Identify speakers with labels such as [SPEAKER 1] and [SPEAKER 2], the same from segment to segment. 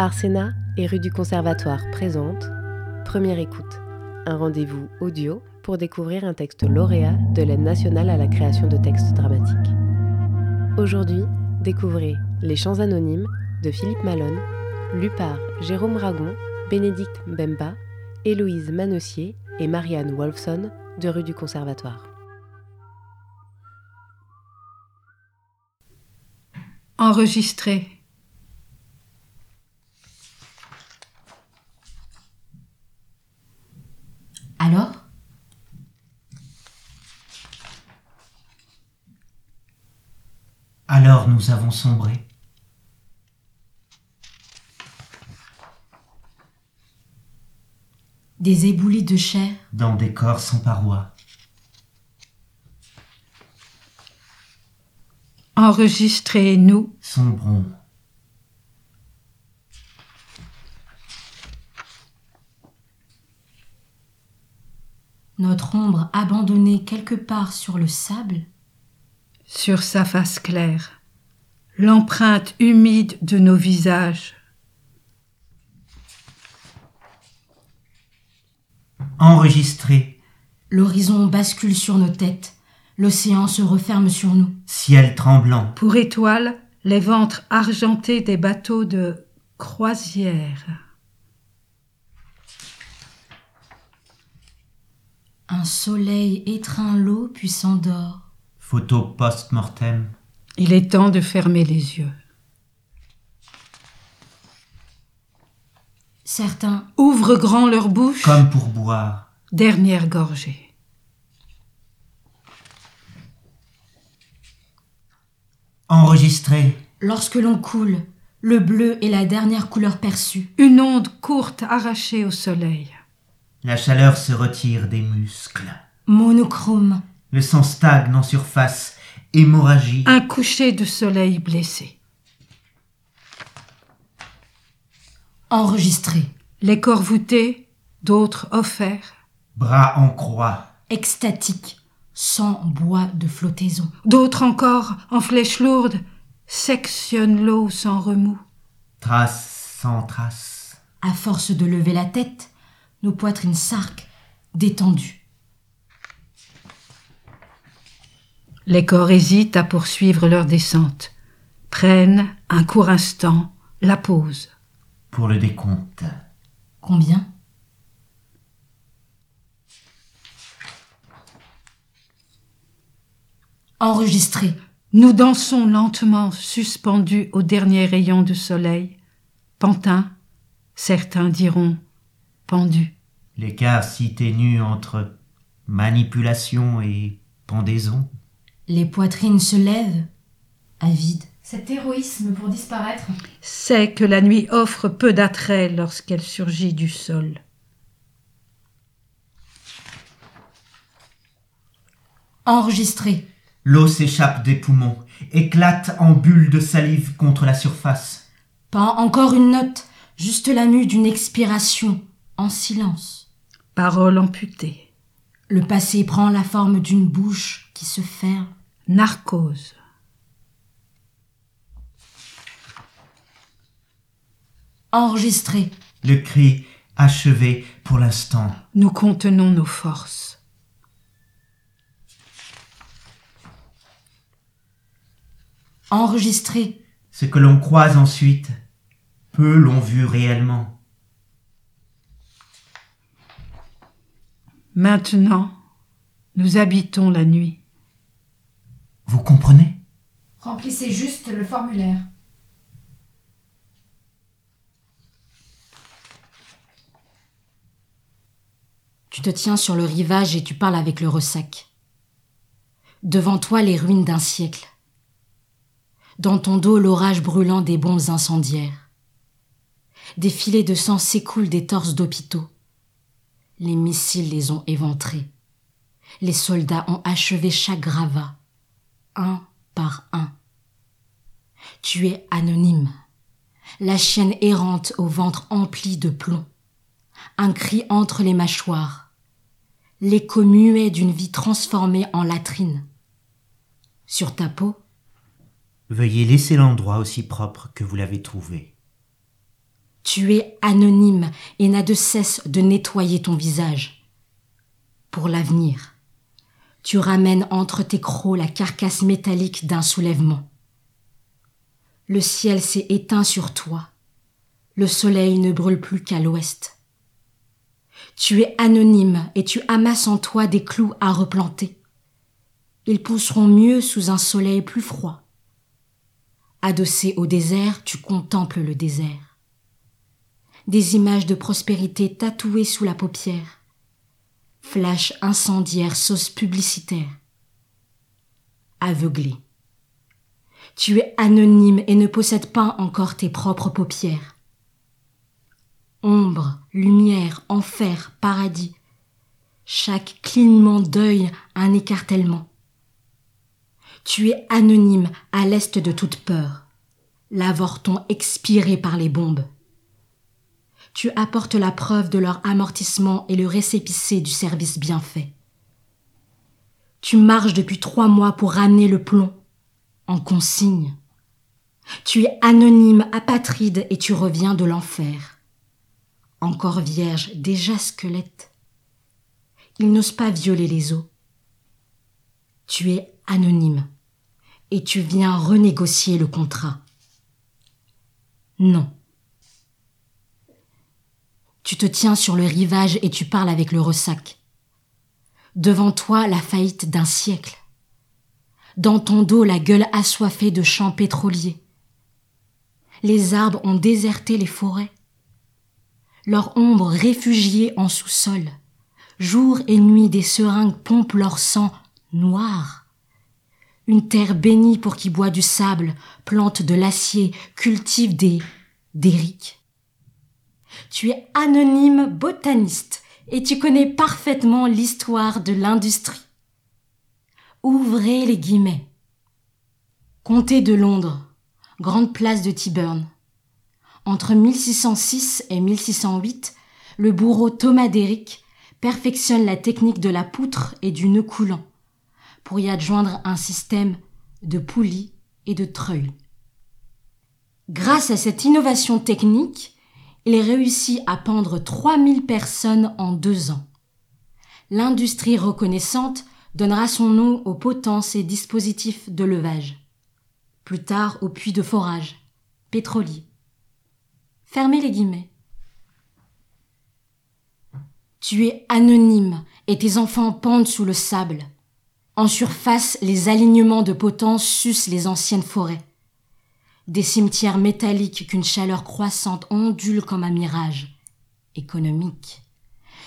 [SPEAKER 1] Arsena et rue du Conservatoire présente Première écoute, un rendez-vous audio pour découvrir un texte lauréat de l'aide nationale à la création de textes dramatiques. Aujourd'hui, découvrez Les Chants anonymes de Philippe Malone, lu par Jérôme Ragon, Bénédicte Mbemba, Héloïse Manossier et Marianne Wolfson de rue du Conservatoire.
[SPEAKER 2] Enregistré
[SPEAKER 3] Alors
[SPEAKER 4] nous avons sombré.
[SPEAKER 3] Des éboulis de chair
[SPEAKER 4] Dans des corps sans parois.
[SPEAKER 2] Enregistré nous
[SPEAKER 4] Sombrons.
[SPEAKER 3] Notre ombre abandonnée quelque part sur le sable
[SPEAKER 2] sur sa face claire, l'empreinte humide de nos visages.
[SPEAKER 4] Enregistré.
[SPEAKER 3] L'horizon bascule sur nos têtes, l'océan se referme sur nous.
[SPEAKER 4] Ciel tremblant.
[SPEAKER 2] Pour étoiles, les ventres argentés des bateaux de croisière.
[SPEAKER 3] Un soleil étreint l'eau puis s'endort.
[SPEAKER 4] Photo post-mortem.
[SPEAKER 2] Il est temps de fermer les yeux.
[SPEAKER 3] Certains
[SPEAKER 2] Ouvrent grand leur bouche.
[SPEAKER 4] Comme pour boire.
[SPEAKER 2] Dernière gorgée.
[SPEAKER 4] Enregistré.
[SPEAKER 3] Lorsque l'on coule, le bleu est la dernière couleur perçue.
[SPEAKER 2] Une onde courte arrachée au soleil.
[SPEAKER 4] La chaleur se retire des muscles.
[SPEAKER 3] Monochrome,
[SPEAKER 4] Le sang stagne en surface. Hémorragie.
[SPEAKER 2] Un coucher de soleil blessé.
[SPEAKER 3] enregistré,
[SPEAKER 2] Les corps voûtés, d'autres offerts.
[SPEAKER 4] Bras en croix.
[SPEAKER 3] extatique, sans bois de flottaison.
[SPEAKER 2] D'autres encore, en flèches lourdes, sectionnent l'eau sans remous.
[SPEAKER 4] Trace sans trace.
[SPEAKER 3] À force de lever la tête, nos poitrines s'arquent, détendues.
[SPEAKER 2] Les corps hésitent à poursuivre leur descente, prennent un court instant, la pause.
[SPEAKER 4] Pour le décompte.
[SPEAKER 3] Combien? Enregistré,
[SPEAKER 2] Nous dansons lentement, suspendus au dernier rayon de soleil. Pantin, certains diront pendu.
[SPEAKER 4] L'écart si ténu entre manipulation et pendaison.
[SPEAKER 3] Les poitrines se lèvent, avides. Cet héroïsme pour disparaître
[SPEAKER 2] C'est que la nuit offre peu d'attrait lorsqu'elle surgit du sol.
[SPEAKER 3] Enregistré,
[SPEAKER 4] L'eau s'échappe des poumons, éclate en bulles de salive contre la surface.
[SPEAKER 3] pas encore une note, juste la mue d'une expiration, en silence.
[SPEAKER 2] Parole amputée.
[SPEAKER 3] Le passé prend la forme d'une bouche qui se ferme.
[SPEAKER 2] Narcose.
[SPEAKER 3] Enregistré,
[SPEAKER 4] Le cri achevé pour l'instant.
[SPEAKER 2] Nous contenons nos forces.
[SPEAKER 3] enregistré,
[SPEAKER 4] Ce que l'on croise ensuite, peu l'ont vu réellement.
[SPEAKER 2] Maintenant, nous habitons la nuit.
[SPEAKER 4] Vous comprenez?
[SPEAKER 3] Remplissez juste le formulaire. Tu te tiens sur le rivage et tu parles avec le ressac. Devant toi les ruines d'un siècle. Dans ton dos l'orage brûlant des bombes incendiaires. Des filets de sang s'écoulent des torses d'hôpitaux. Les missiles les ont éventrés. Les soldats ont achevé chaque gravat, un par un. Tu es anonyme, la chienne errante au ventre empli de plomb, un cri entre les mâchoires, l'écho muet d'une vie transformée en latrine. Sur ta peau,
[SPEAKER 4] Veuillez laisser l'endroit aussi propre que vous l'avez trouvé.
[SPEAKER 3] Tu es anonyme et n'a de cesse de nettoyer ton visage. Pour l'avenir, tu ramènes entre tes crocs la carcasse métallique d'un soulèvement. Le ciel s'est éteint sur toi. Le soleil ne brûle plus qu'à l'ouest. Tu es anonyme et tu amasses en toi des clous à replanter. Ils pousseront mieux sous un soleil plus froid. Adossé au désert, tu contemples le désert. Des images de prospérité tatouées sous la paupière. Flash incendiaire, sauce publicitaire. Aveuglé. Tu es anonyme et ne possèdes pas encore tes propres paupières. Ombre, lumière, enfer, paradis. Chaque clignement d'œil un écartèlement. Tu es anonyme à l'est de toute peur, l'avorton expiré par les bombes. Tu apportes la preuve de leur amortissement et le récépissé du service bien fait. Tu marches depuis trois mois pour ramener le plomb, en consigne. Tu es anonyme, apatride et tu reviens de l'enfer encore vierge, déjà squelette. Il n'ose pas violer les eaux. Tu es anonyme et tu viens renégocier le contrat. Non. Tu te tiens sur le rivage et tu parles avec le ressac. Devant toi la faillite d'un siècle. Dans ton dos la gueule assoiffée de champs pétroliers. Les arbres ont déserté les forêts leur ombre réfugiée en sous-sol. Jour et nuit des seringues pompent leur sang noir. Une terre bénie pour qui boit du sable, plante de l'acier, cultive des dériques. Tu es anonyme botaniste et tu connais parfaitement l'histoire de l'industrie. Ouvrez les guillemets. Comté de Londres, grande place de Tyburn. Entre 1606 et 1608, le bourreau Thomas Derrick perfectionne la technique de la poutre et du nœud coulant pour y adjoindre un système de poulies et de treuils. Grâce à cette innovation technique, il réussit à pendre 3000 personnes en deux ans. L'industrie reconnaissante donnera son nom aux potences et dispositifs de levage. Plus tard aux puits de forage, pétroliers. Fermez les guillemets. Tu es anonyme et tes enfants pendent sous le sable. En surface, les alignements de potence sucent les anciennes forêts. Des cimetières métalliques qu'une chaleur croissante ondule comme un mirage. Économique.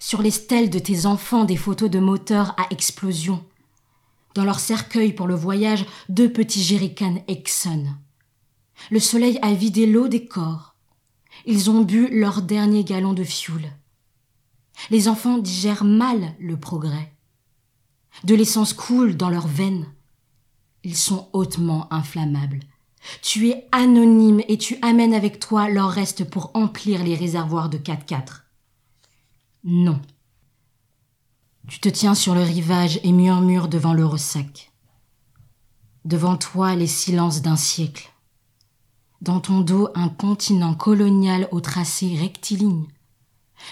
[SPEAKER 3] Sur les stèles de tes enfants, des photos de moteurs à explosion. Dans leur cercueil pour le voyage, deux petits jerrycans Exxon. Le soleil a vidé l'eau des corps. Ils ont bu leur dernier gallon de fioul. Les enfants digèrent mal le progrès. De l'essence coule dans leurs veines. Ils sont hautement inflammables. Tu es anonyme et tu amènes avec toi leur reste pour emplir les réservoirs de 4-4. Non. Tu te tiens sur le rivage et murmures devant le ressac. Devant toi les silences d'un siècle. Dans ton dos, un continent colonial au tracé rectiligne.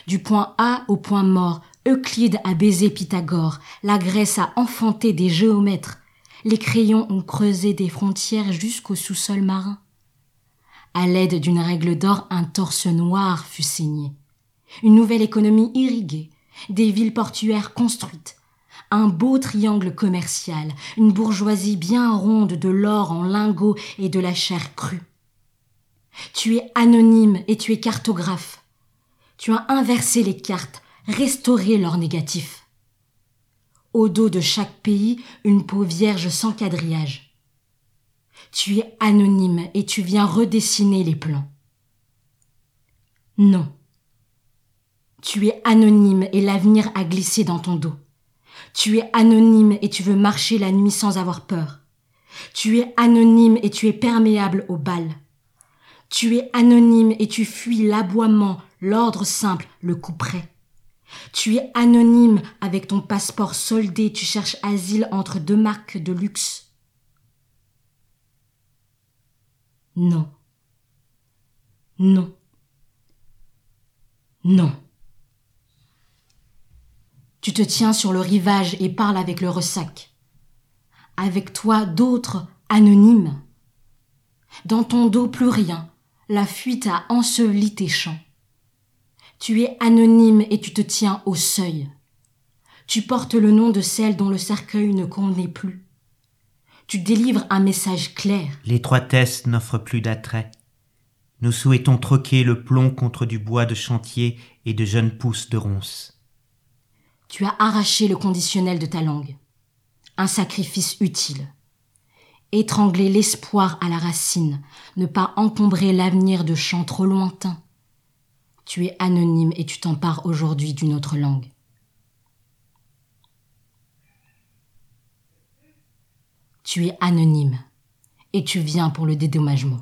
[SPEAKER 3] Du point A au point mort, Euclide a baisé Pythagore, la Grèce a enfanté des géomètres, les crayons ont creusé des frontières jusqu'au sous-sol marin. À l'aide d'une règle d'or, un torse noir fut signé. Une nouvelle économie irriguée, des villes portuaires construites, un beau triangle commercial, une bourgeoisie bien ronde de l'or en lingots et de la chair crue. Tu es anonyme et tu es cartographe. Tu as inversé les cartes, restauré leurs négatifs. Au dos de chaque pays, une peau vierge sans quadrillage. Tu es anonyme et tu viens redessiner les plans. Non. Tu es anonyme et l'avenir a glissé dans ton dos. Tu es anonyme et tu veux marcher la nuit sans avoir peur. Tu es anonyme et tu es perméable aux balles. Tu es anonyme et tu fuis l'aboiement, l'ordre simple, le coup près. Tu es anonyme avec ton passeport soldé, tu cherches asile entre deux marques de luxe. Non. Non. Non. Tu te tiens sur le rivage et parles avec le ressac. Avec toi d'autres anonymes. Dans ton dos plus rien, la fuite a enseveli tes chants. Tu es anonyme et tu te tiens au seuil. Tu portes le nom de celle dont le cercueil ne connaît plus. Tu délivres un message clair.
[SPEAKER 4] L'étroitesse n'offre plus d'attrait. Nous souhaitons troquer le plomb contre du bois de chantier et de jeunes pousses de ronces.
[SPEAKER 3] Tu as arraché le conditionnel de ta langue. Un sacrifice utile. Étrangler l'espoir à la racine, ne pas encombrer l'avenir de chants trop lointains tu es anonyme et tu t'empares aujourd'hui d'une autre langue. Tu es anonyme et tu viens pour le dédommagement.